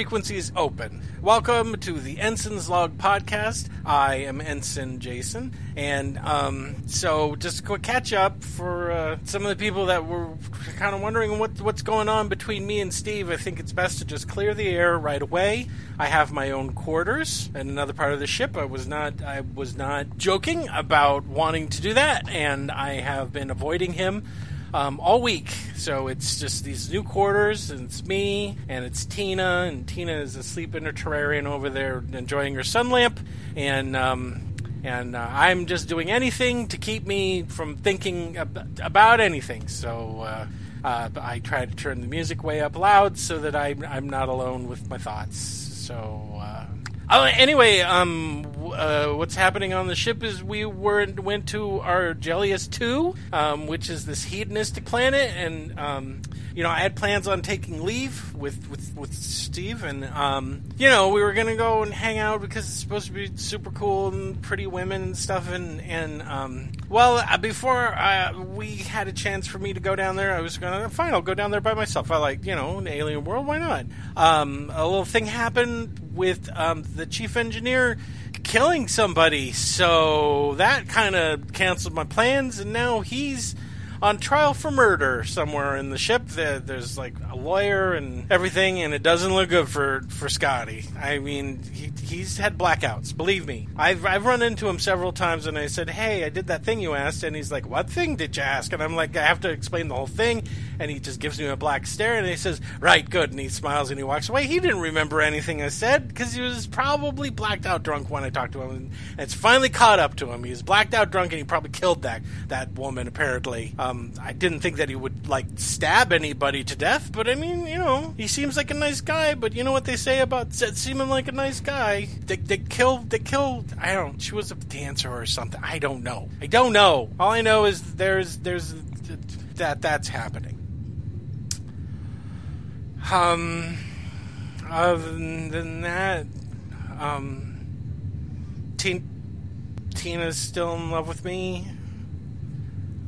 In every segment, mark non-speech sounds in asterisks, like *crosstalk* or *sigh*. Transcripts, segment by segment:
Frequencies open. Welcome to the Ensign's Log podcast. I am Ensign Jason, and um, so just a quick catch up for uh, some of the people that were kind of wondering what what's going on between me and Steve. I think it's best to just clear the air right away. I have my own quarters in another part of the ship. I was not I was not joking about wanting to do that, and I have been avoiding him um, all week. So it's just these new quarters, and it's me, and it's Tina, and Tina is asleep in her terrarium over there enjoying her sun lamp, and um, and uh, I'm just doing anything to keep me from thinking ab- about anything. So. Uh, uh, I try to turn the music way up loud so that I, I'm not alone with my thoughts. So, Oh, anyway, um, uh, what's happening on the ship is we were went to Argelius two, um, which is this hedonistic planet, and um, you know I had plans on taking leave with with, with Steve, and um, you know we were gonna go and hang out because it's supposed to be super cool and pretty women and stuff, and and um, well uh, before uh, we had a chance for me to go down there, I was gonna fine, I'll go down there by myself. I like you know an alien world, why not? Um, a little thing happened with um, the chief engineer killing somebody, so that kind of canceled my plans, and now he's on trial for murder somewhere in the ship. There's like a lawyer and everything, and it doesn't look good for, for Scotty. I mean, he, he's had blackouts. Believe me, I've I've run into him several times, and I said, "Hey, I did that thing you asked," and he's like, "What thing did you ask?" And I'm like, "I have to explain the whole thing," and he just gives me a black stare, and he says, "Right, good," and he smiles and he walks away. He didn't remember anything I said because he was probably blacked out drunk when I talked to him, and it's finally caught up to him. He was blacked out drunk, and he probably killed that that woman apparently. Um, I didn't think that he would like stab anybody to death, but I mean, you know, he seems like a nice guy. But you know what they say about seeming like a nice guy? They, they killed. They killed. I don't. She was a dancer or something. I don't know. I don't know. All I know is there's there's that that's happening. Um. Other than that, um, Tina's still in love with me.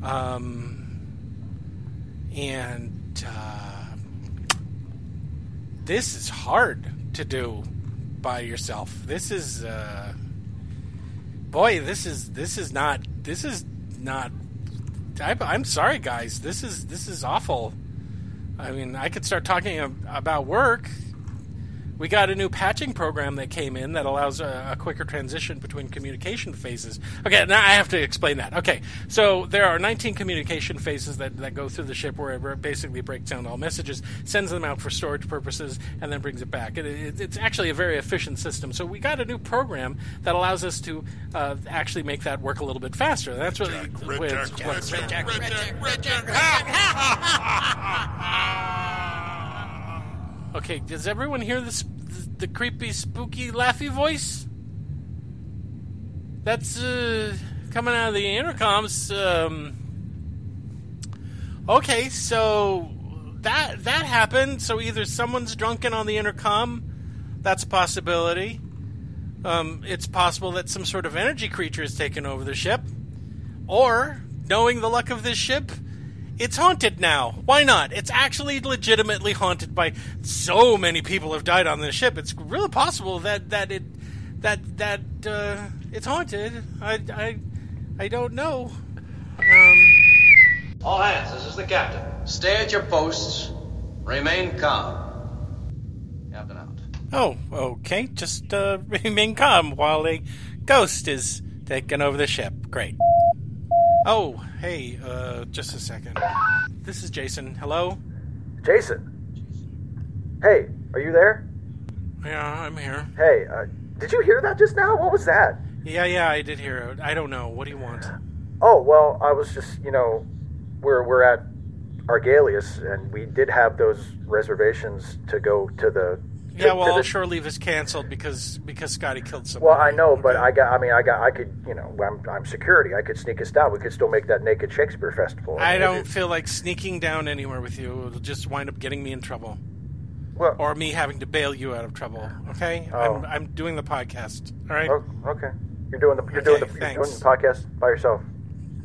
Um, and uh, this is hard to do by yourself. This is, uh, boy, this is this is not this is not. I, I'm sorry, guys. This is this is awful. I mean, I could start talking about work we got a new patching program that came in that allows a, a, quicker transition between communication phases. Okay, now I have to explain that. Okay, so there are 19 communication phases that, that go through the ship where it basically breaks down all messages, sends them out for storage purposes, and then brings it back. It, it, it's actually a very efficient system. So we got a new program that allows us to uh, actually make that work a little bit faster. That's really Okay, does everyone hear this? The creepy, spooky, laughy voice? That's uh, coming out of the intercoms. Um, okay, so that that happened. So either someone's drunken on the intercom, that's a possibility. Um, it's possible that some sort of energy creature has taken over the ship, or knowing the luck of this ship, it's haunted now. Why not? It's actually legitimately haunted by so many people have died on this ship. It's really possible that that it that that uh, it's haunted. I I I don't know. Um, All hands, this is the captain. Stay at your posts. Remain calm. Captain out. Oh, okay. Just uh, *laughs* remain calm while a ghost is taking over the ship. Great. Oh, hey, uh, just a second. This is Jason. Hello? Jason? Hey, are you there? Yeah, I'm here. Hey, uh, did you hear that just now? What was that? Yeah, yeah, I did hear it. I don't know. What do you want? Oh, well, I was just, you know, we're, we're at Argelius, and we did have those reservations to go to the yeah, *laughs* well, all shore leave is canceled because because Scotty killed someone. Well, I know, but I got. I mean, I got. I could. You know, I'm, I'm security. I could sneak us down. We could still make that naked Shakespeare festival. I, don't feel like sneaking down anywhere with you. It'll just wind up getting me in trouble. Well, or me having to bail you out of trouble. Okay, oh. I'm, I'm doing the podcast. All right. Oh, okay. You're doing the you're okay, doing the you're doing the podcast by yourself.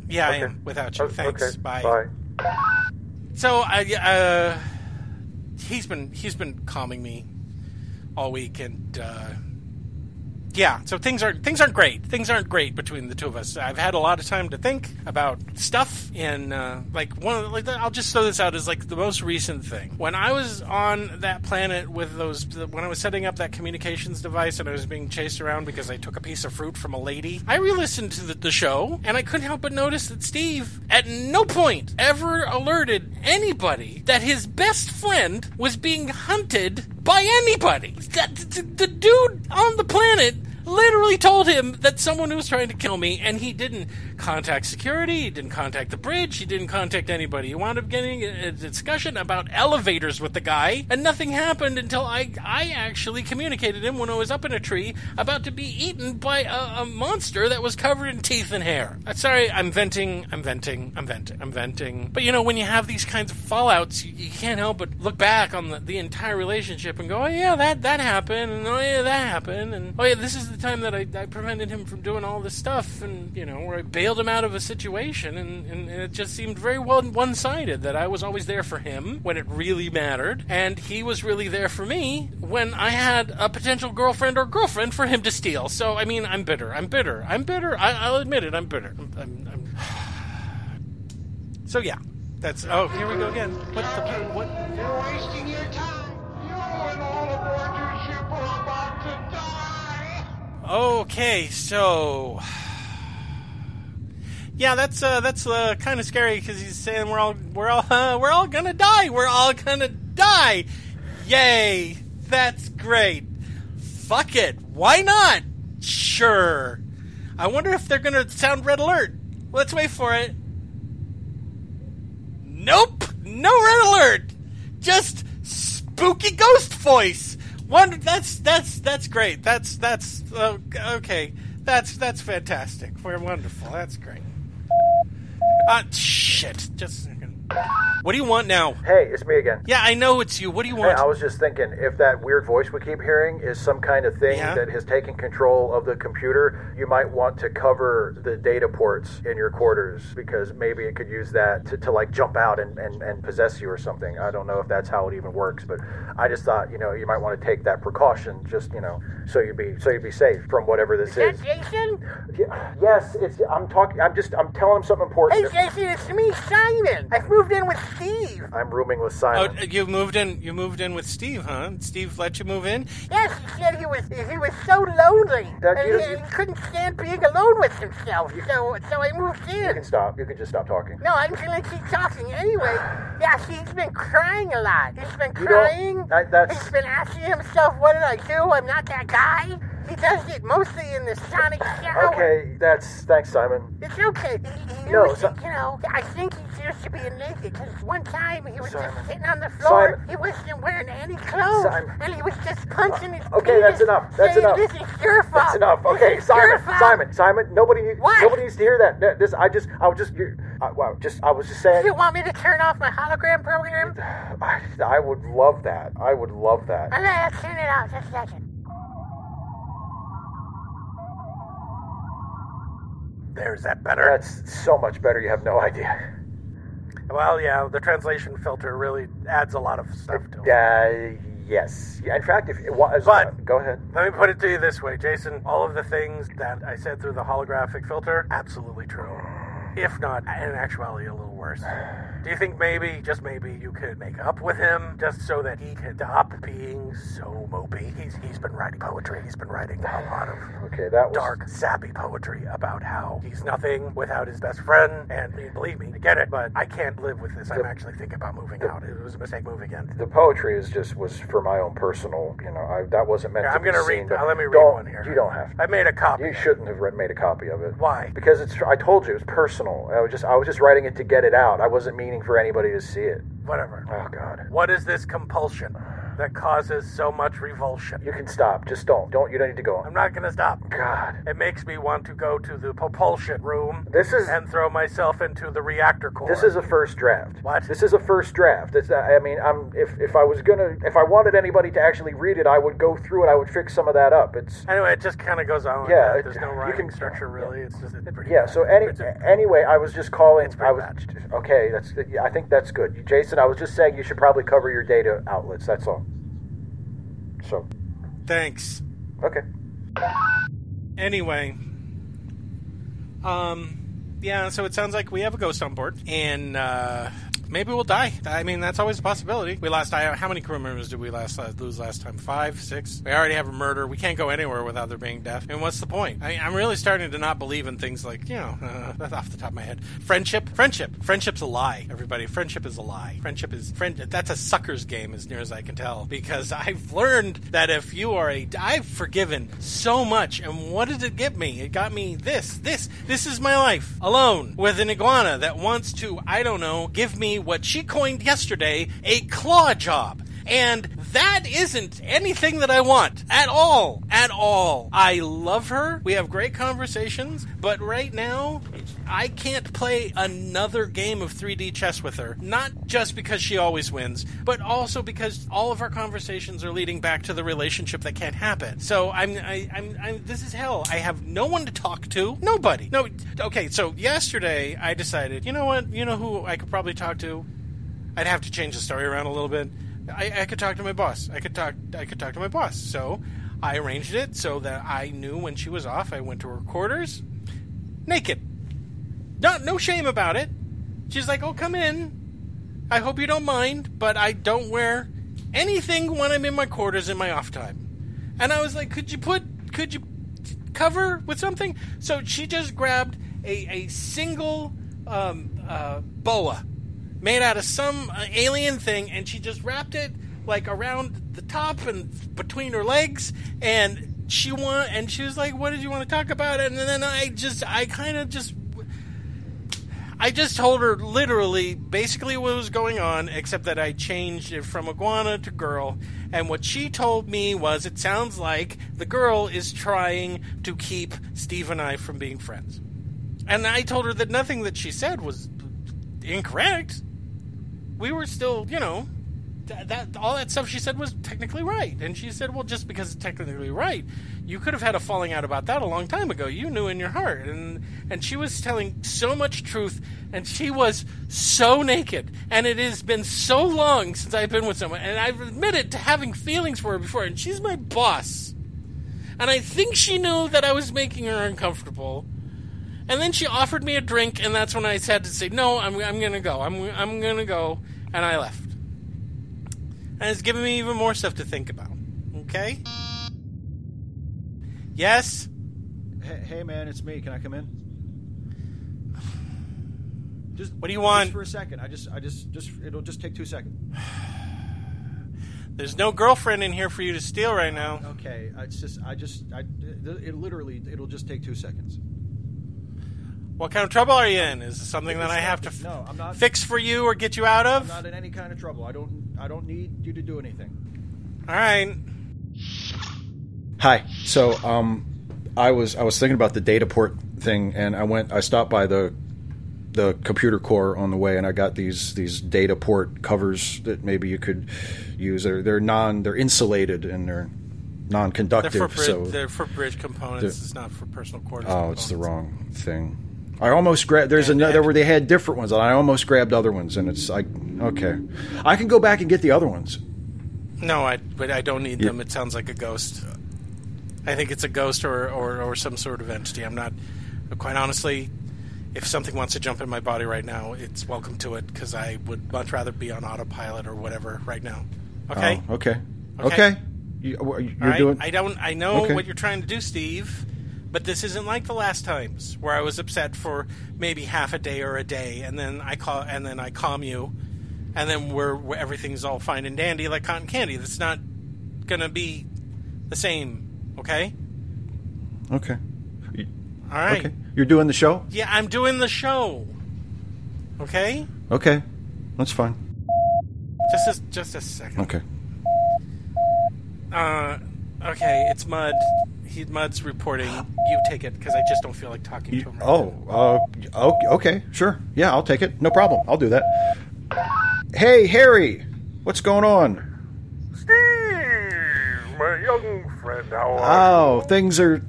Yeah, okay. I am without you. Oh, thanks. Okay. Bye. Bye. So I uh, he's been he's been calming me all week, and uh, yeah, so things aren't things aren't great. Things aren't great between the two of us. I've had a lot of time to think about stuff, and uh, like one of the, like I'll just throw this out as like the most recent thing. When I was on that planet with those, when I was setting up that communications device, and I was being chased around because I took a piece of fruit from a lady, I re-listened to the, the show, and I couldn't help but notice that Steve at no point ever alerted anybody that his best friend was being hunted by anybody. That, the, the dude on the planet literally told him that someone was trying to kill me, and he didn't contact security, he didn't contact the bridge, he didn't contact anybody. He wound up getting a discussion about elevators with the guy, and nothing happened until I I actually communicated him when I was up in a tree about to be eaten by a, a monster that was covered in teeth and hair. Uh, sorry, I'm venting, I'm venting, I'm venting, I'm venting. But you know, when you have these kinds of fallouts, you, you can't help but look back on the, the entire relationship and go, oh yeah, that that happened, and oh yeah, that happened, and oh yeah, this is the time that I, I prevented him from doing all this stuff, and you know, where I bailed him out of a situation, and, and, and it just seemed very well one-sided that I was always there for him when it really mattered, and he was really there for me when I had a potential girlfriend or girlfriend for him to steal. So I mean, I'm bitter. I'm bitter. I'm bitter. I, will admit it. I'm bitter. I'm, I'm, I'm... *sighs* So yeah, that's. Oh, here we go again. What the what? You're wasting your time. You and all aboard your ship are about to die. Okay, so yeah, that's uh, that's uh, kind of scary because he's saying we're all we're all uh, we're all gonna die. We're all gonna die. Yay! That's great. Fuck it. Why not? Sure. I wonder if they're gonna sound red alert. Let's wait for it. Nope. No red alert. Just spooky ghost voice. One. That's that's that's great. That's that's uh, okay. That's that's fantastic. We're wonderful. That's great. Uh, shit. Just. What do you want now? Hey, it's me again. Yeah, I know it's you. What do you Hey, want? I was just thinking if that weird voice we keep hearing is some kind of thing Yeah. that has taken control of the computer, you might want to cover the data ports in your quarters because maybe it could use that to, to like jump out and, and, and possess you or something. I don't know if that's how it even works, but I just thought, you know, you might want to take that precaution just, you know, so you'd be so you'd be safe from whatever this Is is. Jason? Yeah, yes, it's I'm talking I'm just I'm telling him something important. Hey. Jason, it's me, Simon. I've moved in with Steve. I'm rooming with Oh, Simon. you moved in. You moved in with Steve, huh? Steve let you move in. Yes, he said he was he was so lonely, That and, you- he, and he couldn't stand being alone with himself. So so I moved in. you can stop. You can just stop talking. No, I'm gonna keep talking anyway. Yeah, see, he's been crying a lot. He's been You don't- crying. that- that's- He's been asking himself, "What did I do? I'm not that guy." He does it mostly in the sonic shower. Okay, that's thanks, Simon. It's okay. He, he No, Si- to, you know, I think he used to being naked because one time he was Simon. just sitting on the floor. Simon. He wasn't wearing any clothes, Simon. and he was just punching his Okay, penis, that's enough. That's saying, enough. This is your fault. That's enough. Okay, Simon, fault." Simon, Simon. Nobody, needs- What? nobody needs to hear that. No, This, I just, I was just, I, well, just, I was just saying. You want me to turn off my hologram program? *sighs* I, I would love that. I would love that. Okay, let's turn it off. Just a second. There's that better. That's so much better. You have no idea. well, yeah, the translation filter really adds a lot of stuff to it. Uh, yes. Yeah, in fact, if it was, But- go ahead. Let me put it to you this way, Jason. All of the things that I said through the holographic filter, absolutely true. If not, in actuality, a little worse. Do you think maybe, just maybe, you could make up with him just so that he can stop being so mopey? He's he's been writing poetry. He's been writing a lot of Okay, that was dark, sappy poetry about how he's nothing without his best friend. And believe me, I get it, but I can't live with this. I'm actually thinking about moving out. It was a mistake moving in. The poetry is just was for my own personal. You know, I, that wasn't meant Here, to I'm be gonna seen, read. but let me read one here. You don't have to. I made a copy. You shouldn't have read, made a copy of it. Why? Because it's. I told you it was personal. I was just. I was just writing it to get it out. I wasn't meaning for anybody to see it. Whatever. Oh God. What is this compulsion that causes so much revulsion? You can stop. Just don't. Don't. You don't need to go. I'm not gonna stop. God. It makes me want to go to the propulsion room This is. and throw myself into the reactor core. This is a first draft. What? This is a first draft. It's, uh, I mean, I'm if if I was gonna if I wanted anybody to actually read it, I would go through it. I would fix some of that up. It's Anyway, it just kind of goes on. Yeah, it- There's no rhyming can- structure really. It's just it's pretty yeah. bad. So any a- anyway, I was just calling. I was okay. That's I think that's good, Jason. I was just saying you should probably cover your data outlets. That's all. So Thanks. Okay. Anyway, um, yeah. So it sounds like we have a ghost on board, and uh, maybe we'll die. I mean, that's always a possibility. We lost. How many crew members did we last uh, lose last time? Five, six. We already have a murder. We can't go anywhere without there being death. And what's the point? I, I'm really starting to not believe in things like you know, uh, that's off the top of my head. Friendship, friendship, friendship's a lie. Everybody, friendship is a lie. Friendship is friend. That's a sucker's game, as near as I can tell. Because I've learned that if you are a, I've forgiven so much, and what did it get me? It got me this, this, this is my life alone with an iguana that wants to, I don't know, give me what she coined yesterday a claw job. And that isn't anything that I want at all. At all. I love her. We have great conversations. But right now, I can't play another game of 3D chess with her. Not just because she always wins, but also because all of our conversations are leading back to the relationship that can't happen. So I'm, I, I'm, I'm this is hell. I have no one to talk to. Nobody. No. Okay. So yesterday I decided, you know what? You know who I could probably talk to? I'd have to change the story around a little bit. I, I could talk to my boss. I could talk. I could talk to my boss. So I arranged it so that I knew when she was off. I went to her quarters, naked. Not no shame about it. She's like, "Oh, come in. I hope you don't mind, but I don't wear anything when I'm in my quarters in my off time." And I was like, "Could you put? Could you cover with something?" So she just grabbed a a single um, uh, boa made out of some uh, alien thing, and she just wrapped it like around the top and between her legs, and she want and she was like, "What did you want to talk about?" And then I just, I kind of just. I just told her literally, basically what was going on, except that I changed it from iguana to girl. And what she told me was, it sounds like the girl is trying to keep Steve and I from being friends. And I told her that nothing that she said was incorrect. We were still, you know, that, all that stuff she said was technically right. And she said, "Well, just because it's technically right, you could have had a falling out about that a long time ago. You knew in your heart." And and she was telling so much truth, and she was so naked. And it has been so long since I've been with someone, and I've admitted to having feelings for her before. And she's my boss, and I think she knew that I was making her uncomfortable. And then she offered me a drink, and that's when I had to say, "No, I'm, I'm gonna go. I'm, I'm gonna go," and I left. And it's given me even more stuff to think about. Okay? Yes? Hey, hey, man, it's me. Can I come in? Just What do you want? Just for a second. I just, I just, just. It'll just take two seconds. There's no girlfriend in here for you to steal right now. Okay. It's just, I just, I. It, it literally, it'll just take two seconds. What kind of trouble are you in? Is this something that I have to f- No, I'm not. fix for you or get you out I'm of? not in any kind of trouble. I don't, I don't need you to do anything. All right. Hi. So, um, I was I was thinking about the data port thing, and I went. I stopped by the the computer core on the way, and I got these these data port covers that maybe you could use. They're they're non they're insulated and they're They're non-conductive. for, bri- so they're for bridge components. They're- It's not for personal quarters. oh, it's the wrong thing. I almost grabbed. There's another where they had different ones, and I almost grabbed other ones, and it's like okay, I can go back and get the other ones. No, I but I don't need Yeah. them. It sounds like a ghost. I think it's a ghost or, or, or some sort of entity. I'm not. Quite honestly, if something wants to jump in my body right now, it's welcome to it because I would much rather be on autopilot or whatever right now. Okay. Oh, okay. Okay. Okay. You, you're All right? doing. I don't. I know Okay. what you're trying to do, Steve. But this isn't like the last times where I was upset for maybe half a day or a day, and then I call and then I calm you, and then we're, we everything's all fine and dandy like cotton candy. That's not gonna be the same. Okay. Okay. All right. Okay. You're doing the show? Yeah, I'm doing the show. Okay. Okay. That's fine. Just a, just a second. Okay. Uh, okay. It's Mudd. He Mudd's reporting. You take it because I just don't feel like talking You- to him. Right oh, uh, okay, okay, sure. Yeah, I'll take it. No problem. I'll do that. Hey, Harry. What's going on? Steve, my young friend, how are Oh, things are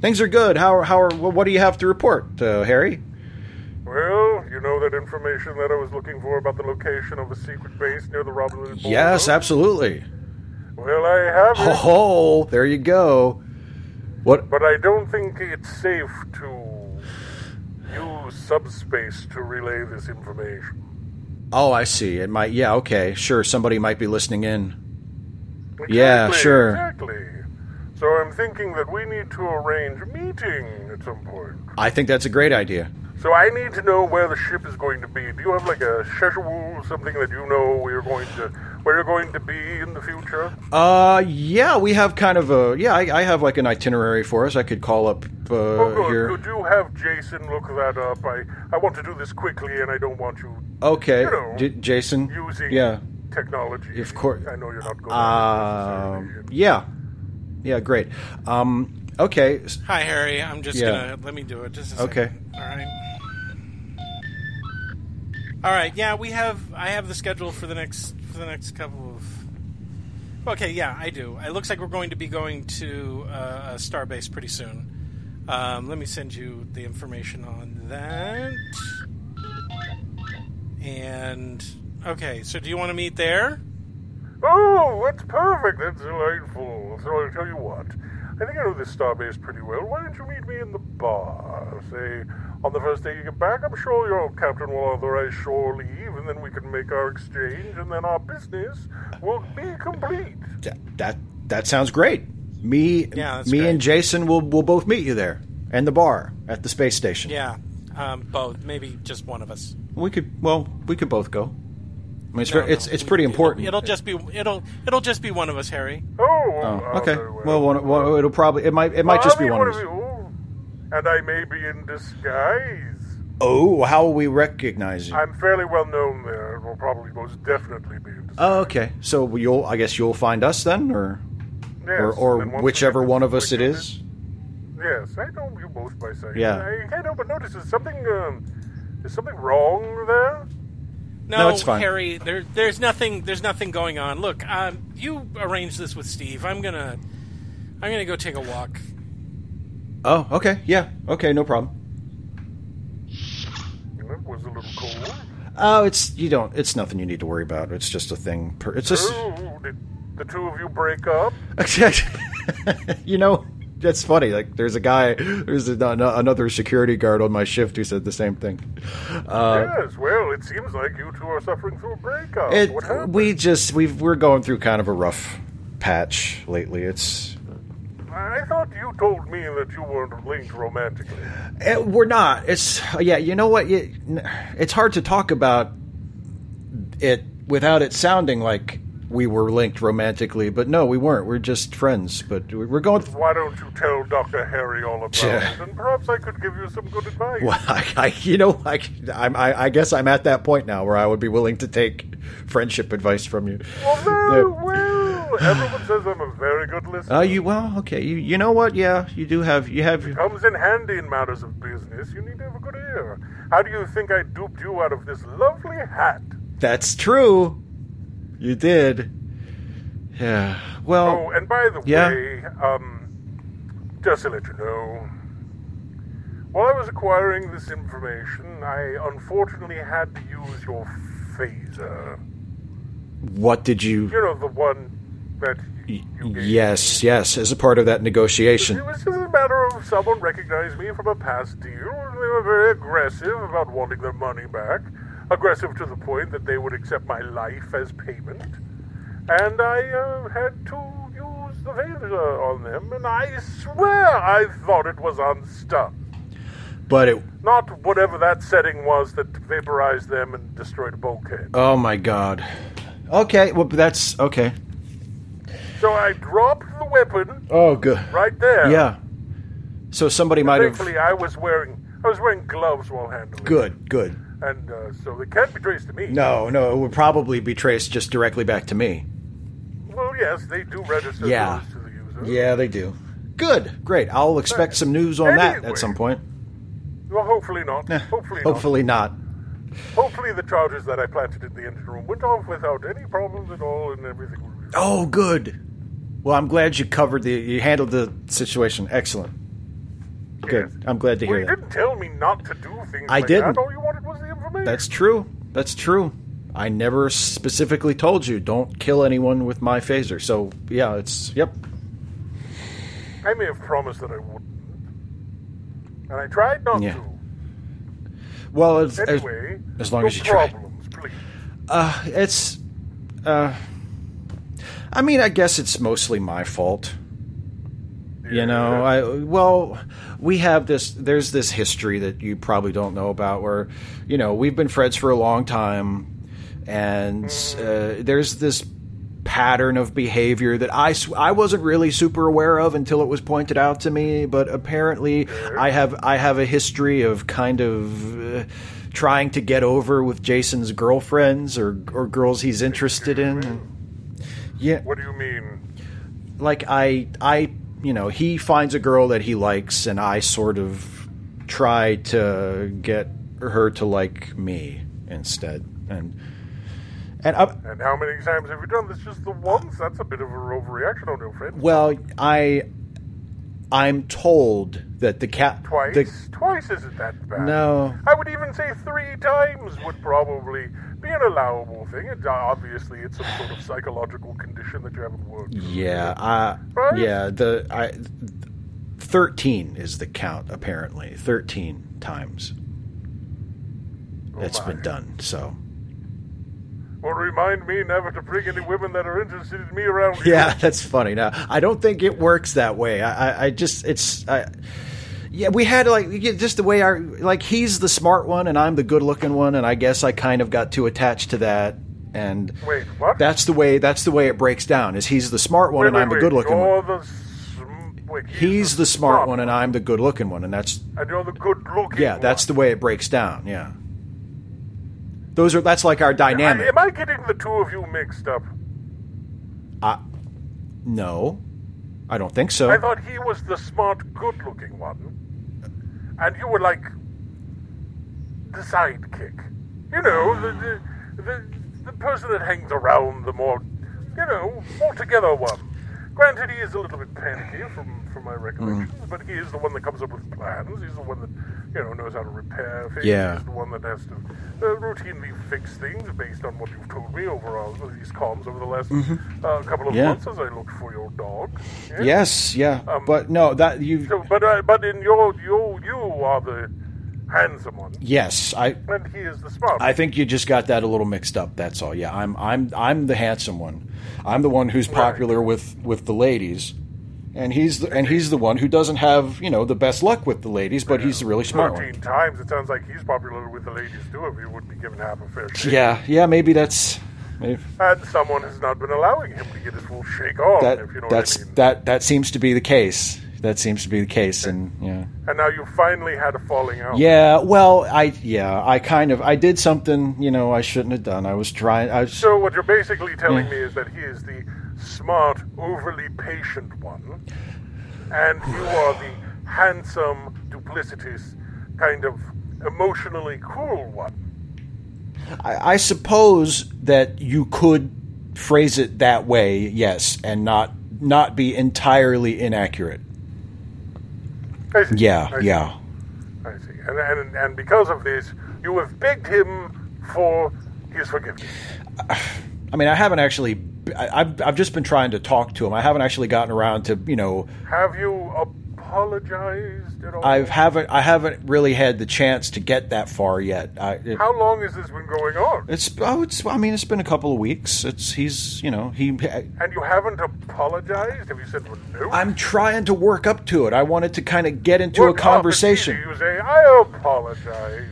things are good. How how are what do you have to report, uh, Harry? Well, you know that information that I was looking for about the location of a secret base near the Robin Hood Yes, absolutely. Well, I have it, Oh, there you go. What? but I don't think it's safe to use subspace to relay this information. Oh, I see. It might. Yeah. Okay. Sure. Somebody might be listening in. Yeah, sure. Exactly. So I'm thinking that we need to arrange a meeting at some point. I think that's a great idea. So I need to know where the ship is going to be. Do you have like a schedule, or something that you know where you're going to where you're going to be in the future? Uh, yeah, we have kind of a yeah. I, I have like an itinerary for us. I could call up uh, oh, good. here. Could you have Jason look that up? I I want to do this quickly, and I don't want you Okay, You know, J- Jason. using Yeah. technology. Of course. I know you're not going. Uh, necessarily. yeah, yeah, great. Um, okay, Hi, Harry. I'm just Yeah. gonna let me do it. Just a Okay. second. All right. All right. Yeah, we have. I have the schedule for the next for the next couple of. Okay. Yeah, I do. It looks like we're going to be going to uh, a starbase pretty soon. Um, let me send you the information on that. And okay, so do you want to meet there? Oh, that's perfect. That's delightful. So I'll tell you what. I think I know this starbase pretty well. Why don't you meet me in the bar? Say, on the first day you get back, I'm sure your captain will authorize shore leave, and then we can make our exchange, and then our business will be complete. that that, that sounds great. Me, Yeah, me great. and Jason will will both meet you there and the bar at the space station. Yeah, um, both. Maybe just one of us. we could. Well, we could both go. I mean, it's No, ver- it's no. it's pretty It'll- important. It'll, just be it'll it'll just be one of us, Harry. Oh, Oh, okay. Well, one, one, it'll probably it might it might I'll just be one of us. You, and I may be in disguise. Oh, how will we recognize you? I'm fairly well known there. It will probably most definitely be in disguise. Oh, okay. So you'll I guess you'll find us then, or Yes, or, or and then once whichever one of us it situated- is. Yes, I know you both by sight. Yeah. I can't help but notice there's something, um, there's something wrong there. No, No, it's fine. Harry. There, there's nothing. There's nothing going on. Look, um, you arrange this with Steve. I'm gonna, I'm gonna go take a walk. Oh, okay. Yeah. Okay. No problem. It was a little cold. Oh, it's you don't. It's nothing you need to worry about. It's just a thing. Per, it's just Oh, did the two of you break up? Exactly. *laughs* You know. That's funny. Like, there's a guy, there's a, another security guard on my shift who said the same thing. Uh, yes, well, it seems like you two are suffering through a breakup. it, what happened? we just we've we're going through kind of a rough patch lately. It's I thought you told me that you weren't linked romantically. Eh, we're not. It's yeah. You know what? You, it's hard to talk about it without it sounding like we were linked romantically. But no, we weren't. We're just friends. But we're going. Why don't you tell Dr. Harry all about Yeah. it, and perhaps I could give you some good advice. Well, I, I, you know, I, I'm, I, I guess I'm at that point now where I would be willing to take friendship advice from you. Well, Yeah. well. Everyone says I'm a very good listener. Uh, you well, okay. You, you know what? Yeah, you do have. You have. Comes in handy in matters of business. You need to have a good ear. How do you think I duped you out of this lovely hat? That's true. You did. Yeah. Well. Oh, and by the yeah. way, um, just to let you know, while I was acquiring this information, I unfortunately had to use your phaser. What did you? You know, the one that you Yes, yes. As a part of that negotiation. It was just a matter of someone recognized me from a past deal, and they were very aggressive about wanting their money back. Aggressive to the point that they would accept my life as payment. And I uh, had to use the phaser on them, and I swear I thought it was on stun. But it. Not whatever that setting was that vaporized them and destroyed a Bulkhead. Oh my God. Okay. Well, that's okay. So I dropped the weapon Oh, good. right there. Yeah. So somebody might have. Thankfully, I was wearing I was wearing gloves while handling. it. Good. Good. and uh, so it can't be traced to me. No, no. It would probably be traced just directly back to me. Well, yes, they do register Yeah. those to the user. Yeah, they do. Good. Great. I'll expect some news on that at some point. Well, hopefully not. Eh, Hopefully, Hopefully not. not. Hopefully, the charges that I planted in the engine room went off without any problems at all, and everything. Oh, good. Well, I'm glad you covered the. You handled the situation. Excellent. Good. Yes. I'm glad to Well, hear you that. didn't tell me not to do things. I like didn't. That. All you wanted was the information. That's true. That's true. I never specifically told you don't kill anyone with my phaser. So yeah, it's yep. I may have promised that I wouldn't. And I tried not Yeah. to. Well, as, as, Anyway, as long no as you try. problems, please. Uh, it's uh, I mean, I guess it's mostly my fault. You know, I well, we have this. There's this history that you probably don't know about, where you know we've been friends for a long time, and uh, there's this pattern of behavior that I, I wasn't really super aware of until it was pointed out to me. But apparently, I have I have a history of kind of. Uh, Trying to get over with Jason's girlfriends or or girls he's interested in. Yeah, What do you mean? like I I you know he finds a girl that he likes and I sort of try to get her to like me instead and and And how many times have you done this? Just the once? That's a bit of a overreaction on your friend. well I I'm told that the cat Twice? the, Twice isn't that bad. No. I would even say three times would probably be an allowable thing. It, obviously, it's some sort of psychological condition that you haven't worked yeah uh, Right? yeah the I 13 is the count apparently 13 times it's Oh my. been done so Well, remind me never to bring any women that are interested in me around you. Yeah, *laughs* that's funny. Now, I don't think it works that way. I, I, I just, it's, I, yeah, we had like just the way our like he's the smart one and I'm the good looking one, and I guess I kind of got too attached to that. And Wait, what? that's the way that's the way it breaks down. Is he's the smart one Wait, and wait, I'm the good looking one. the sm- wait, He's the smart one and I'm the good looking one, and that's And you're the good looking yeah, that's the way it breaks down. Yeah, those are that's like our dynamic. Am I getting the two of you mixed up? I, no, I don't think so. I thought he was the smart, good looking one. And you were like the sidekick. You know, the, the, the, the person that hangs around the more, you know, more together one. Granted, he is a little bit panicky from, from my recollections, but he is the one that comes up with plans. He's the one that, you know, knows how to repair things. Yeah. He's the one that has to uh, routinely fix things based on what you've told me over all these comms over the last uh, couple of Yeah. months as I looked for your dog. Yeah? Yes, yeah, but no, that you. So, but uh, but in your you you are the handsome one, Yes, I. and he is the smart. I think you just got that a little mixed up. That's all. Yeah, I'm I'm I'm the handsome one. I'm the one who's popular with with the ladies, and he's the, and he's the one who doesn't have you know the best luck with the ladies, but he's the really smart one. Thirteen times. It sounds like he's popular with the ladies too. If he wouldn't be given half a fair shake. Yeah, yeah, maybe that's maybe And someone has not been allowing him to get his full shake on. that if you know that's what I mean. that that seems to be the case. That seems to be the case, and yeah. And now you finally had a falling out. Yeah, well, I yeah, I kind of I did something you know I shouldn't have done. I was trying. I was So what you're basically telling Yeah. me is that he is the smart, overly patient one, and you are the handsome, duplicitous, kind of emotionally cool one. I, I suppose that you could phrase it that way, yes, and not not be entirely inaccurate. I see. Yeah, I see. yeah. I see. And, and and because of this, you have begged him for his forgiveness. I mean, I haven't actually. I, I've I've just been trying to talk to him. I haven't actually gotten around to you know. Have you apologized at all? I haven't I haven't really had the chance to get that far yet. I, it, How long has this been going on? it's oh, it's I mean, it's been a couple of weeks. It's he's you know he. And you haven't apologized? Have you said well, no? I'm trying to work up to it. I wanted to kind of get into Work a conversation. You say, I apologize.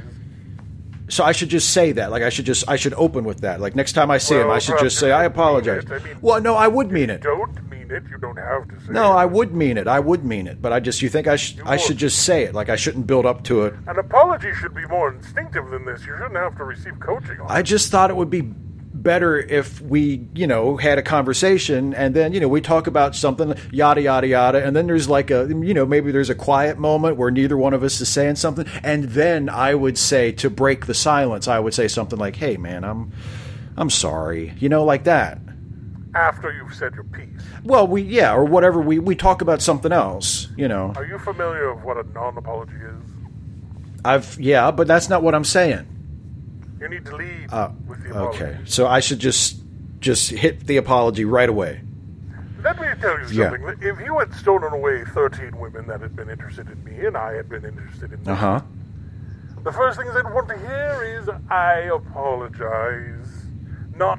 So I should just say that. Like I should just I should open with that. Like next time I see him, I should just say I apologize. I mean- well, no, I would mean it. Don't mean it. You don't have to say No, it. I would mean it. I would mean it. But I just you think I should I should just say it. Like I shouldn't build up to it. An apology should be more instinctive than this. You shouldn't have to receive coaching on I just thought it would be better if we, you know, had a conversation and then, you know, we talk about something, yada, yada, yada. And then there's like a, you know, maybe there's a quiet moment where neither one of us is saying something. And then I would say, to break the silence, I would say something like, hey, man, I'm, I'm sorry. You know, like that. after you've said your piece. Well, we, yeah, or whatever. We, we talk about something else, you know. Are you familiar with what a non-apology is? I've, yeah, but that's not what I'm saying. You need to lead Uh, with the apology. okay, so I should just just hit the apology right away. Let me tell you Yeah. something. If you had stolen away 13 women that had been interested in me and I had been interested in them, Uh huh. the first things they'd want to hear is, I apologize. Not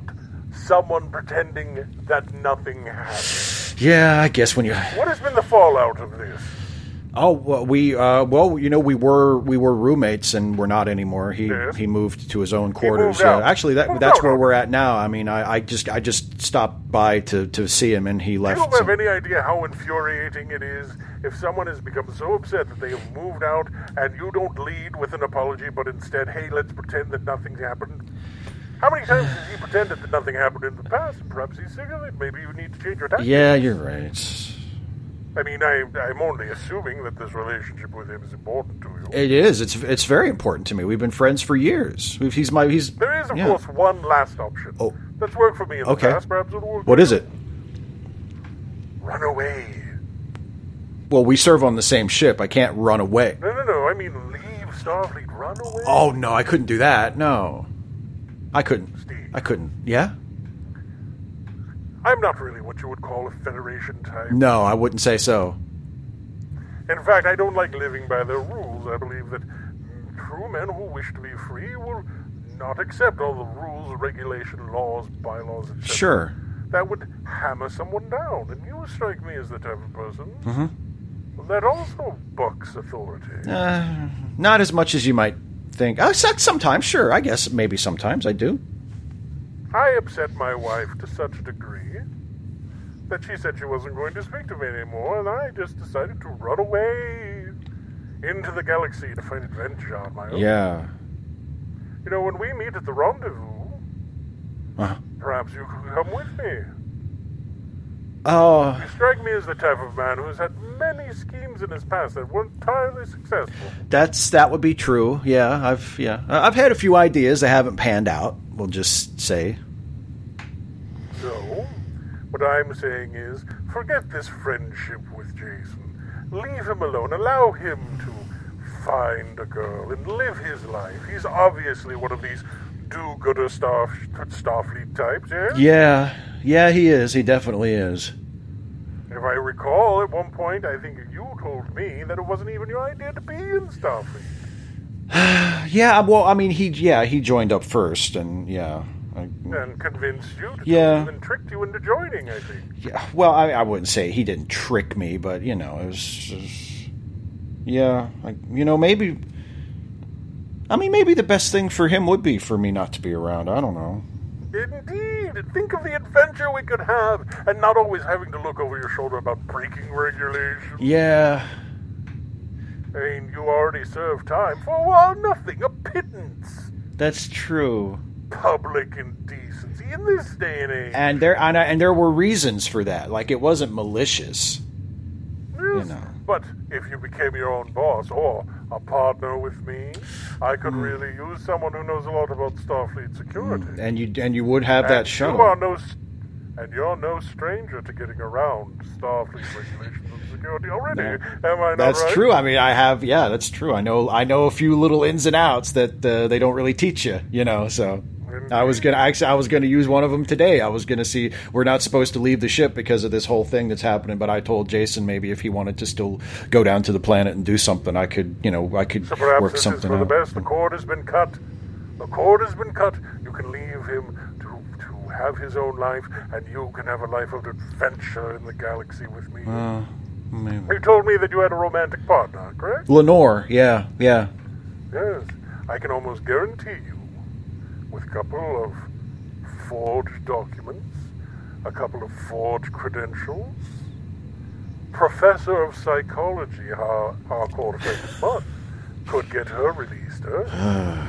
someone pretending that nothing happened. Yeah, I guess when you. What has been the fallout of this? Oh, well, we uh, well, you know, we were we were roommates, and we're not anymore. He Yes. he moved to his own quarters. Yeah, actually, that that's out. where we're at now. I mean, I, I just I just stopped by to, to see him, and he left. You don't have some- any idea how infuriating it is if someone has become so upset that they have moved out and you don't lead with an apology, but instead, hey, let's pretend that nothing's happened. How many times has he pretended that nothing happened in the past? Perhaps he's sick of it. Maybe you need to change your tactics. yeah, you're right. I mean, I, I'm only assuming that this relationship with him is important to you. It is. It's it's very important to me. We've been friends for years. We've, he's my he's. There is, of yeah. course, one last option. Oh. That's worked for me in the Okay. past. Perhaps it'll work. What is it? Run away. Well, we serve on the same ship. I can't run away. No, no, no. I mean, leave Starfleet. Run away. Oh no, I couldn't do that. No, I couldn't. Steve. I couldn't. Yeah. I'm not really what you would call a Federation type. No, I wouldn't say so. In fact, I don't like living by their rules. I believe that true men who wish to be free will not accept all the rules, regulation, laws, bylaws, etc. Sure. That would hammer someone down, and you strike me as the type of person Mm-hmm. that also bucks authority. Uh, not as much as you might think. Uh, so- sometimes, sure. I guess maybe sometimes I do. I upset my wife to such a degree that she said she wasn't going to speak to me anymore, and I just decided to run away into the galaxy to find adventure on my own. Yeah. You know, when we meet at the rendezvous, Uh, perhaps you could come with me. Oh, You strike me as the type of man who's had many schemes in his past that weren't entirely successful. that's that would be true. Yeah, I've yeah, I've had a few ideas that haven't panned out. We'll just say. So, what I'm saying is, forget this friendship with Jason. Leave him alone. Allow him to find a girl and live his life. He's obviously one of these do-gooder Star Starfleet types, yeah? Yeah, yeah, he is. He definitely is. If I recall, at one point, I think you told me that it wasn't even your idea to be in Starfleet. *sighs* Yeah, well, I mean, he yeah he joined up first, and yeah, I, And convinced you to Yeah. and tricked you into joining, I think. yeah. Well, I, I wouldn't say he didn't trick me, but you know, it was, it was- yeah, like you know, maybe. I mean, maybe the best thing for him would be for me not to be around. I don't know. Indeed. Think of the adventure we could have, and not always having to look over your shoulder about breaking regulations. Yeah, mean, you already served time for well, nothing, a pittance. that's true. Public indecency in this day and age. And there and, and there were reasons for that. Like it wasn't malicious. Yes, know. But if you became your own boss or a partner with me, I could really use someone who knows a lot about Starfleet security. And you and you would have that And show. You are no, and you're no stranger to getting around Starfleet regulations and security already. Am I not That's right? true. I mean, I have. Yeah, that's true. I know. I know a few little ins and outs that uh, they don't really teach you. You know. So I was gonna. Actually, I was gonna use one of them today. I was gonna see. We're not supposed to leave the ship because of this whole thing that's happening. But I told Jason maybe if he wanted to still go down to the planet and do something, I could. You know, I could So work something for the out. best. The cord has been cut. The cord has been cut. You can leave him to to have his own life, and you can have a life of adventure in the galaxy with me. Uh, maybe. you told me that you had a romantic partner, correct? Lenore. Yeah. Yeah. Yes. I can almost guarantee you, with a couple of forged documents, a couple of forged credentials, professor of psychology, our, our court favorite Bud, could get her released, huh?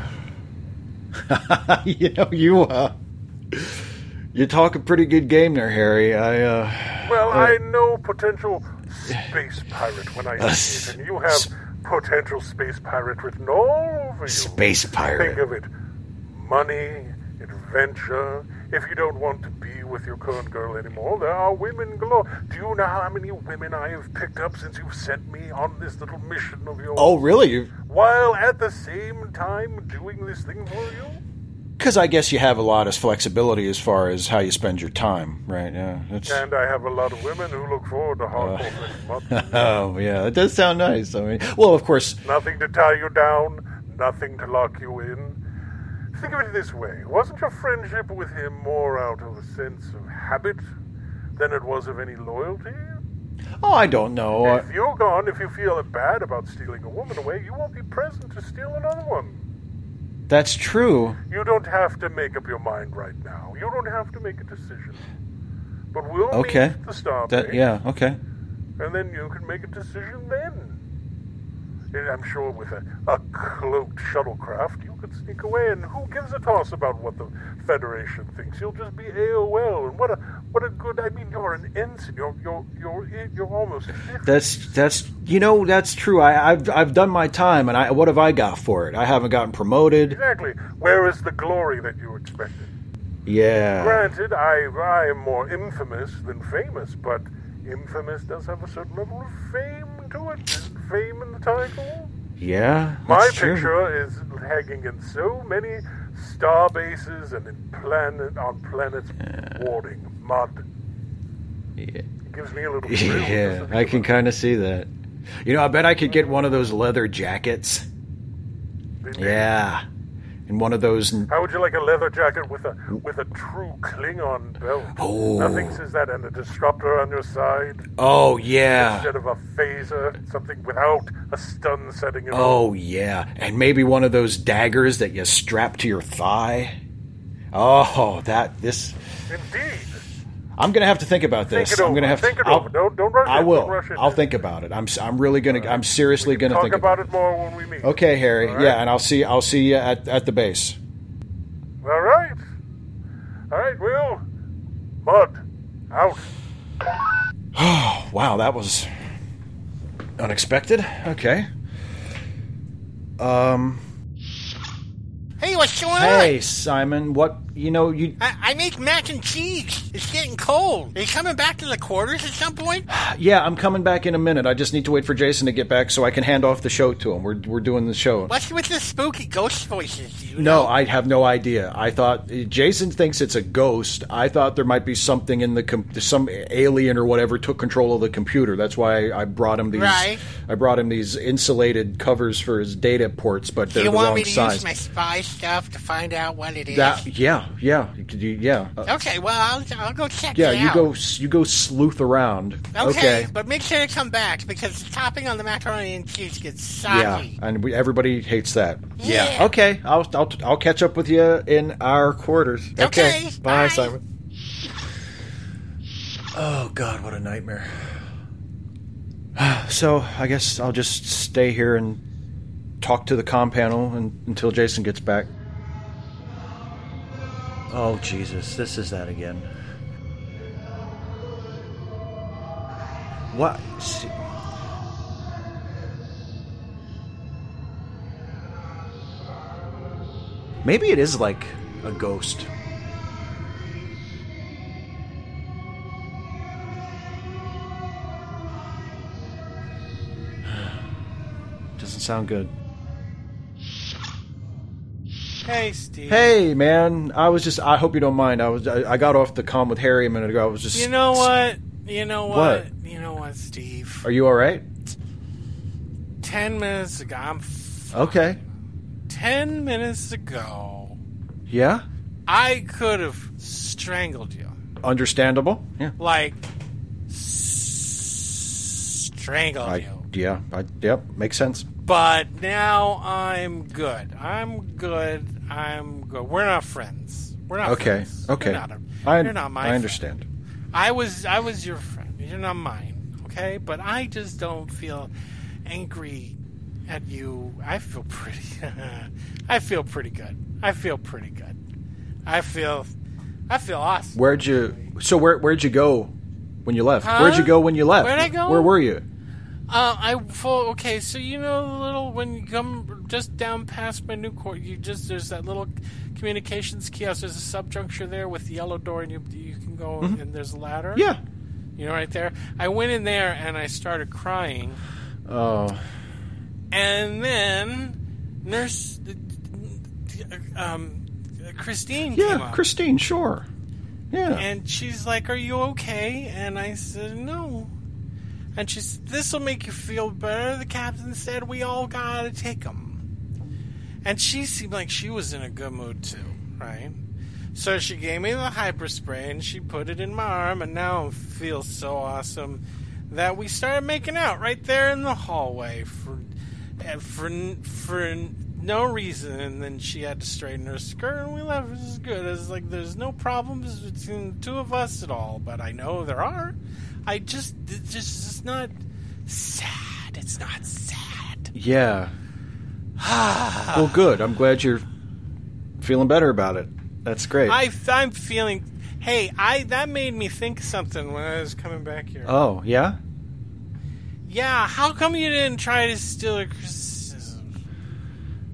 *sighs* *laughs* you know, you. Uh, you talk a pretty good game there, Harry. I. Uh, Well, uh, I know potential space pirate when I *laughs* see it, and you have potential space pirate written all over you. Space pirate. Think of it: money, adventure. If you don't want to be with your current girl anymore, there are women galore. Do you know how many women I have picked up since you've sent me on this little mission of yours? Oh, really? While at the same time doing this thing for you? because I guess you have a lot of flexibility as far as how you spend your time, right? Yeah. That's, And I have a lot of women who look forward to hardcore uh, things. *laughs* Oh, yeah. It does sound nice. I mean, well, of course. nothing to tie you down, nothing to lock you in. Think of it this way wasn't your friendship with him more out of a sense of habit than it was of any loyalty? Oh, I don't know. If you're gone, if you feel bad about stealing a woman away, you won't be present to steal another one. That's true. You don't have to make up your mind right now. You don't have to make a decision. But we'll Okay. meet at the stop. That yeah. Okay. And then you can make a decision then. And I'm sure with a, a cloaked shuttlecraft, you could sneak away, and who gives a toss about what the Federation thinks? You'll just be AWOL, and what a what a good. I mean, you're an ensign. You're you're you're you're almost. That's that's you know that's true. I, I've I've done my time, and I what have I got for it? I haven't gotten promoted. Exactly. Where is the glory that you expected? Yeah. Granted, I I am more infamous than famous, but infamous does have a certain level of fame to it. Isn't fame in the title? Yeah. My true. picture is hanging in so many star bases and in planet on planets warding Mudd. Yeah. It gives me a little *laughs* thrill. just to Yeah, I can kind of see that. You know, I bet I could get one of those leather jackets. Yeah, and one of those. How would you like a leather jacket with a with a true Klingon belt? Oh. Nothing says that, and a disruptor on your side Oh yeah. instead of a phaser, something without a stun setting Oh yeah, and maybe one of those daggers that you strap to your thigh. Oh, that this. Indeed. I'm gonna have to think about Think this. it I'm gonna over. have Think to. it I'll- over. Don't- don't rush I it. will. Don't rush it. I'll think about it. I'm. s- I'm really gonna. I'm seriously gonna Talk think about it more when we meet. Okay, Harry. All right? Yeah, and I'll see. I'll see you at at the base. All right. All right, Will. Mudd. Out. Oh, *sighs* wow, that was unexpected. Okay. Um. Hey, what's going Hey, on? Simon. What you know? You I, I make mac and cheese. It's getting cold. Are you coming back to the quarters at some point? *sighs* yeah. I'm coming back in a minute. I just need to wait for Jason to get back so I can hand off the show to him. We're we're doing the show. What's with the spooky ghost voices? You No, know? I have no idea. I thought Jason thinks it's a ghost. I thought there might be something in the com- some alien or whatever took control of the computer. That's why I brought him these. Right. I brought him these insulated covers for his data ports, but Do they're you the want wrong me to size. use my spy stuff to find out what it is? That yeah yeah you could do- yeah Uh, okay, well, I'll, I'll go check yeah you out. go you go sleuth around. Okay, but make sure to come back because the topping on the macaroni and cheese gets soggy. Yeah, and we, everybody hates that. Yeah. Okay, I'll, I'll I'll catch up with you in our quarters. Okay, Bye, bye. Simon. Oh God, what a nightmare. *sighs* So I guess I'll just stay here and talk to the com panel and, until Jason gets back. Oh Jesus, this is that again. What? Maybe it is like a ghost. *sighs* Doesn't sound good. Hey, Steve. Hey, man. I was just. I hope you don't mind. I was. I, I got off the com with Harry a minute ago. I was just. You know what? You know what? What? You know what, Steve? Are you all right? Ten minutes ago, I'm. F- Okay. ten minutes ago, Yeah. I could have strangled you. Understandable. Yeah. Like, s- strangled I. you. Yeah. I. Yep. Makes sense. But now I'm good. I'm good. I'm good. We're not friends. We're not Okay. friends. Okay. You're not, a, I. you're not my I friend. understand. I was I was your friend. You're not mine, okay? But I just don't feel angry at you. I feel pretty. *laughs* I feel pretty good. I feel pretty good. I feel. I feel awesome. Where'd you? So where? Where'd you go when you left? Huh? Where'd you go when you left? Where'd I go? Where were you? Uh, I full okay. So you know the little when you come just down past my new court, you just there's that little communications kiosk. There's a subjuncture there with the yellow door, and you you can go and there's a ladder. Mm-hmm. Yeah. you know right there. I went in there and I started crying. Oh. And then nurse, um, Christine came Yeah. Christine, sure. Yeah. And she's like, Are you okay? And I said, No. And she This will make you feel better. The captain said, We all gotta take them. And she seemed like she was in a good mood too, right? So she gave me the hypospray and she put it in my arm, and now I feel so awesome that we started making out right there in the hallway for for for no reason. And then she had to straighten her skirt, and we left. as good. as like there's no problems between the two of us at all, but I know there are. I just it's just it's not sad. It's not sad. Yeah. *sighs* well, good. I'm glad you're feeling better about it. That's great. I I'm feeling. Hey, I that made me think something when I was coming back here. oh, yeah? Yeah, how come you didn't try to steal a criticism?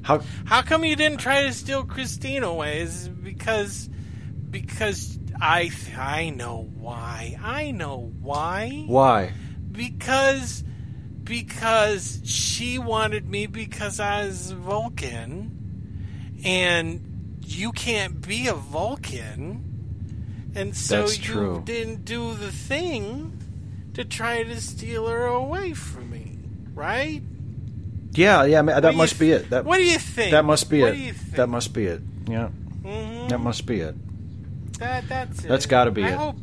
How How come you didn't try to steal Christine away? Is it because because I I know why. I know why. why? Because because she wanted me because I was Vulcan and you can't be a Vulcan. And so That's you true. didn't do the thing to try to steal her away from me, right? Yeah, yeah, I mean, that must be it. That what do you think? That must be What it. do you think? That must be it. Yeah. Mhm. That must be it. That that's it. That's gotta be I it. hope.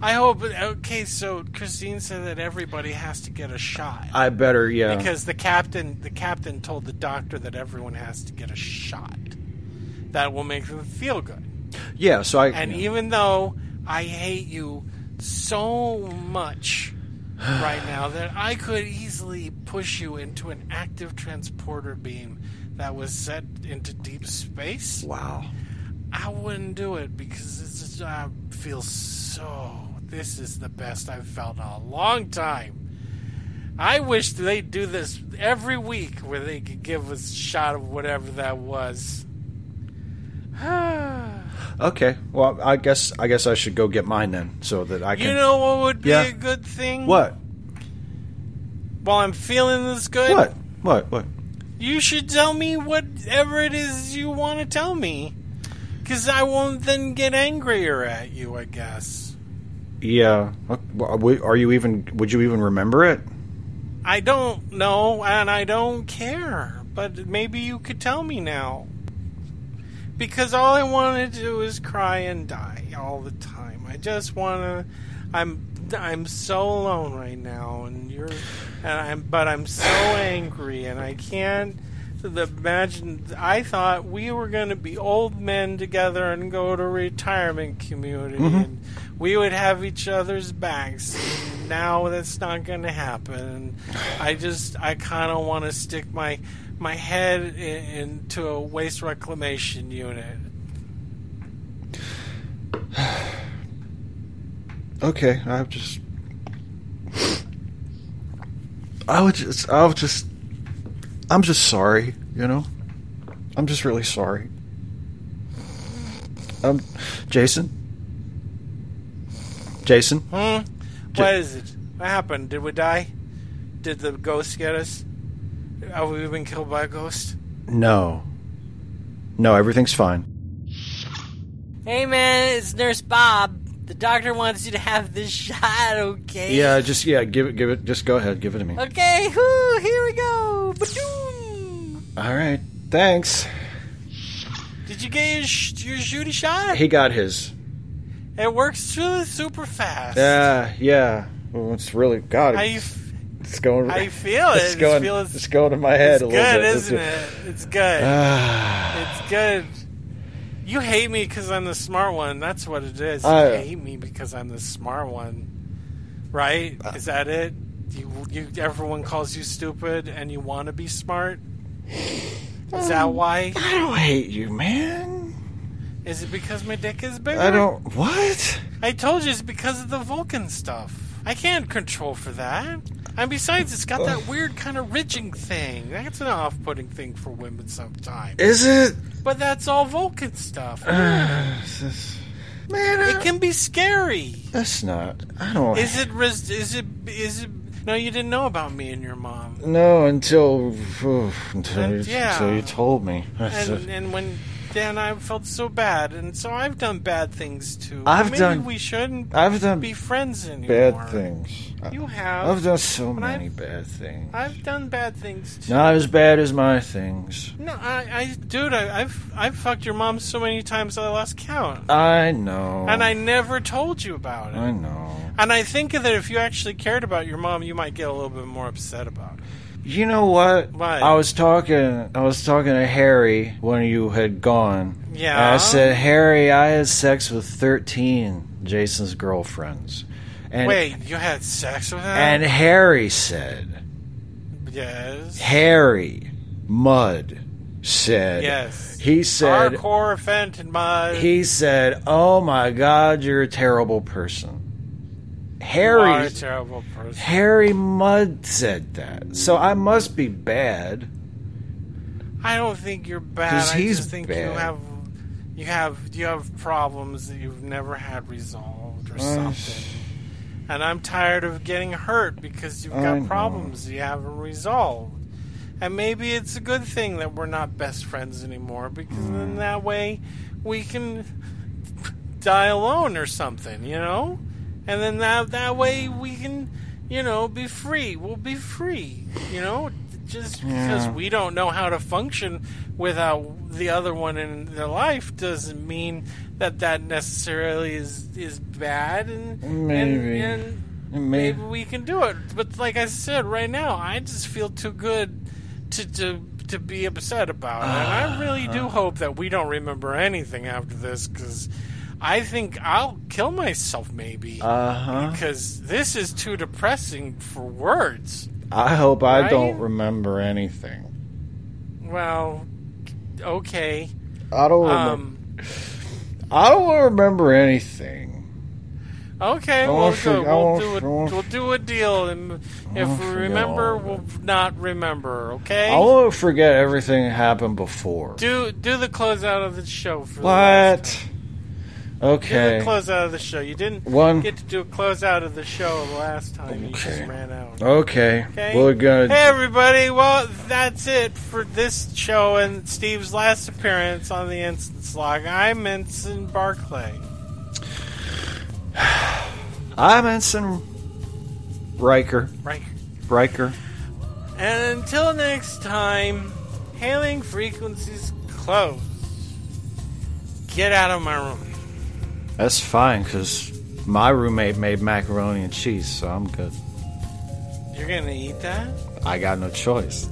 I hope. Okay, so Christine said that everybody has to get a shot I better, yeah. because the captain, the captain told the doctor that everyone has to get a shot. That will make them feel good. yeah, so I And even though I hate you so much right now that I could easily push you into an active transporter beam that was set into deep space. Wow. I wouldn't do it because it's just, I feel so. This is the best I've felt in a long time. I wish they'd do this every week where they could give us a shot of whatever that was. *sighs* Okay. Well, I guess I guess I should go get mine then so that I can you know what would be Yeah. a good thing? What? While I'm feeling this good, What? What? What? you should tell me whatever it is you want to tell me. Because I won't then get angrier at you, I guess. Yeah. Are you even would you even remember it? I don't know, and I don't care. But maybe you could tell me now. Because all I want to do is cry and die all the time. I just want to. I'm I'm so alone right now, and you're, and I'm, but I'm so angry, and I can't. The, imagine I thought we were going to be old men together and go to retirement community, mm-hmm. and we would have each other's backs. And now that's not going to happen. I just I kind of want to stick my my head in, into a waste reclamation unit. *sighs* Okay, I just I would just I would just I'm just sorry, you know? I'm just really sorry. Um Jason? Jason? Hmm? What is it? What happened? Did we die? Did the ghost get us? Have we been killed by a ghost? No. No, everything's fine. Hey man, it's Nurse Bob. The doctor wants you to have this shot, okay? Yeah, just yeah, give it give it just go ahead, give it to me. Okay, whoo, here we go. All right. Thanks. Did you get your, sh- your shooty shot? He got his. It works really super fast. Yeah, yeah. Well, it's really God. How you, It's, f- it's going. how you feel it? It's It's going. feel- It's going to my head it's a little good, bit. isn't it? It's good. Ah. it's good. You hate me because I'm the smart one. That's what it is. You I- hate me because I'm the smart one. Right? Uh, Is that it? You, you, everyone calls you stupid, and you want to be smart. Is that why? I don't hate you, man. Is it because my dick is bigger? I don't. What? I told you it's because of the Vulcan stuff. I can't control for that. And besides, it's got that weird kind of ridging thing. That's an off-putting thing for women sometimes. Is it? But that's all Vulcan stuff. *sighs* Uh, man, I, it can be scary. that's not. I don't. Is it? Is it? Is it? No, you didn't know about me and your mom. No, until *sighs* until, And- you, yeah. until you told me. *laughs* And and when then I felt so bad, and so I've done bad things too. I've Maybe done- we shouldn't I've done be friends anymore. Bad things. You have. I've done so many I've- bad things. I've done bad things too. Not as bad as my things. No, I, I dude, I, I've I've fucked your mom so many times I lost count, I know. and I never told you about it. I know. And I think that if you actually cared about your mom, you might get a little bit more upset about it. You know what? I was talking. I was talking to Harry when you had gone. Yeah? And I said, Harry, I had sex with thirteen Jason's girlfriends. And, Wait, you had sex with her? And Harry said, yes, Harry Mudd said, yes. He said, Harcourt Fenton Mudd. he said, "Oh my God, you're a terrible person." You Harry a terrible person. Harry Mudd said that, so I must be bad. I don't think you're bad. I he's just think you bad. have you have you have problems that you've never had resolved or Uh, something. And I'm tired of getting hurt because you've got problems you haven't resolved. And maybe it's a good thing that we're not best friends anymore because Hmm. then that way we can die alone or something, you know? And then that that way we can, you know, be free. We'll be free, you know? Just because we don't know how to function without the other one in their life doesn't mean that that necessarily is is bad and Maybe. and, and Maybe. maybe we can do it. But like I said, right now I just feel too good to to to be upset about it. And I ah, really do ah. hope that we don't remember anything after this because I think I'll kill myself maybe Uh huh. because this is too depressing for words. I hope I Right? don't remember anything. Well, okay. I don't. Remember, Um, I don't remember anything. okay, well, won't good. forget- I We'll do a, we'll do a deal, and if we remember, we'll not remember. Okay. I won't forget everything that happened before. do do the closeout of the show for What? Okay. Do the closeout of the show. You didn't One- get to do a closeout of the show the last time. You just Okay. ran out. Okay. Okay. We're gonna. Hey everybody! Well, that's it for this show and Steve's last appearance on the Ensign's Log. I'm Ensign Barclay. *sighs* I'm Ensign Riker. Right. Riker. And until next time, hailing frequencies closed. Get out of my room. That's fine, because my roommate made macaroni and cheese, so I'm good. You're gonna eat that? I got no choice.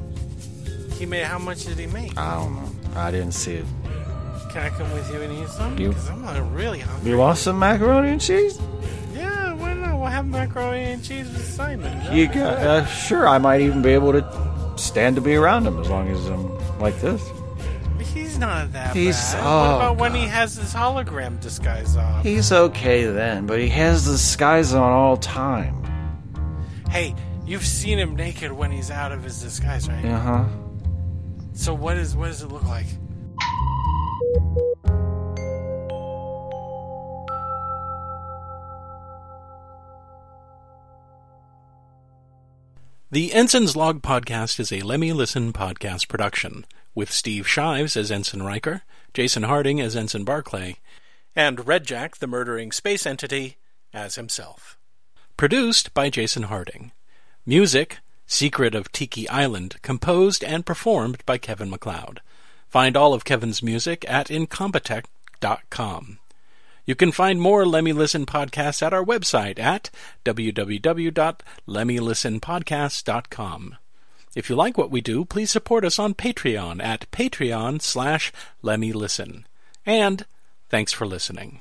He made. How much did he make? I don't know. I didn't see it. Can I come with you and eat some? You- Because I'm like, really hungry. You want some macaroni and cheese? Yeah, why not? We'll have macaroni and cheese with Simon. You got, uh, sure, I might even be able to stand to be around him as long as I'm like this. He's not that He's- bad. oh, what about when he has his hologram disguise off? He's okay then, but he has the disguise on all time. Hey, you've seen him naked when he's out of his disguise, right? Uh huh. So what is what does it look like? The Ensign's Log podcast is a Lemmy Listen podcast production, with Steve Shives as Ensign Riker, Jason Harding as Ensign Barclay, and Redjac, the murdering space entity, as himself. Produced by Jason Harding. Music, Secret of Tiki Island, composed and performed by Kevin MacLeod. Find all of Kevin's music at incompetech.com. You can find more Lemmy Listen podcasts at our website at www.lemmylistenpodcast.com. If you like what we do, please support us on Patreon at patreon slash lemmylisten. And thanks for listening.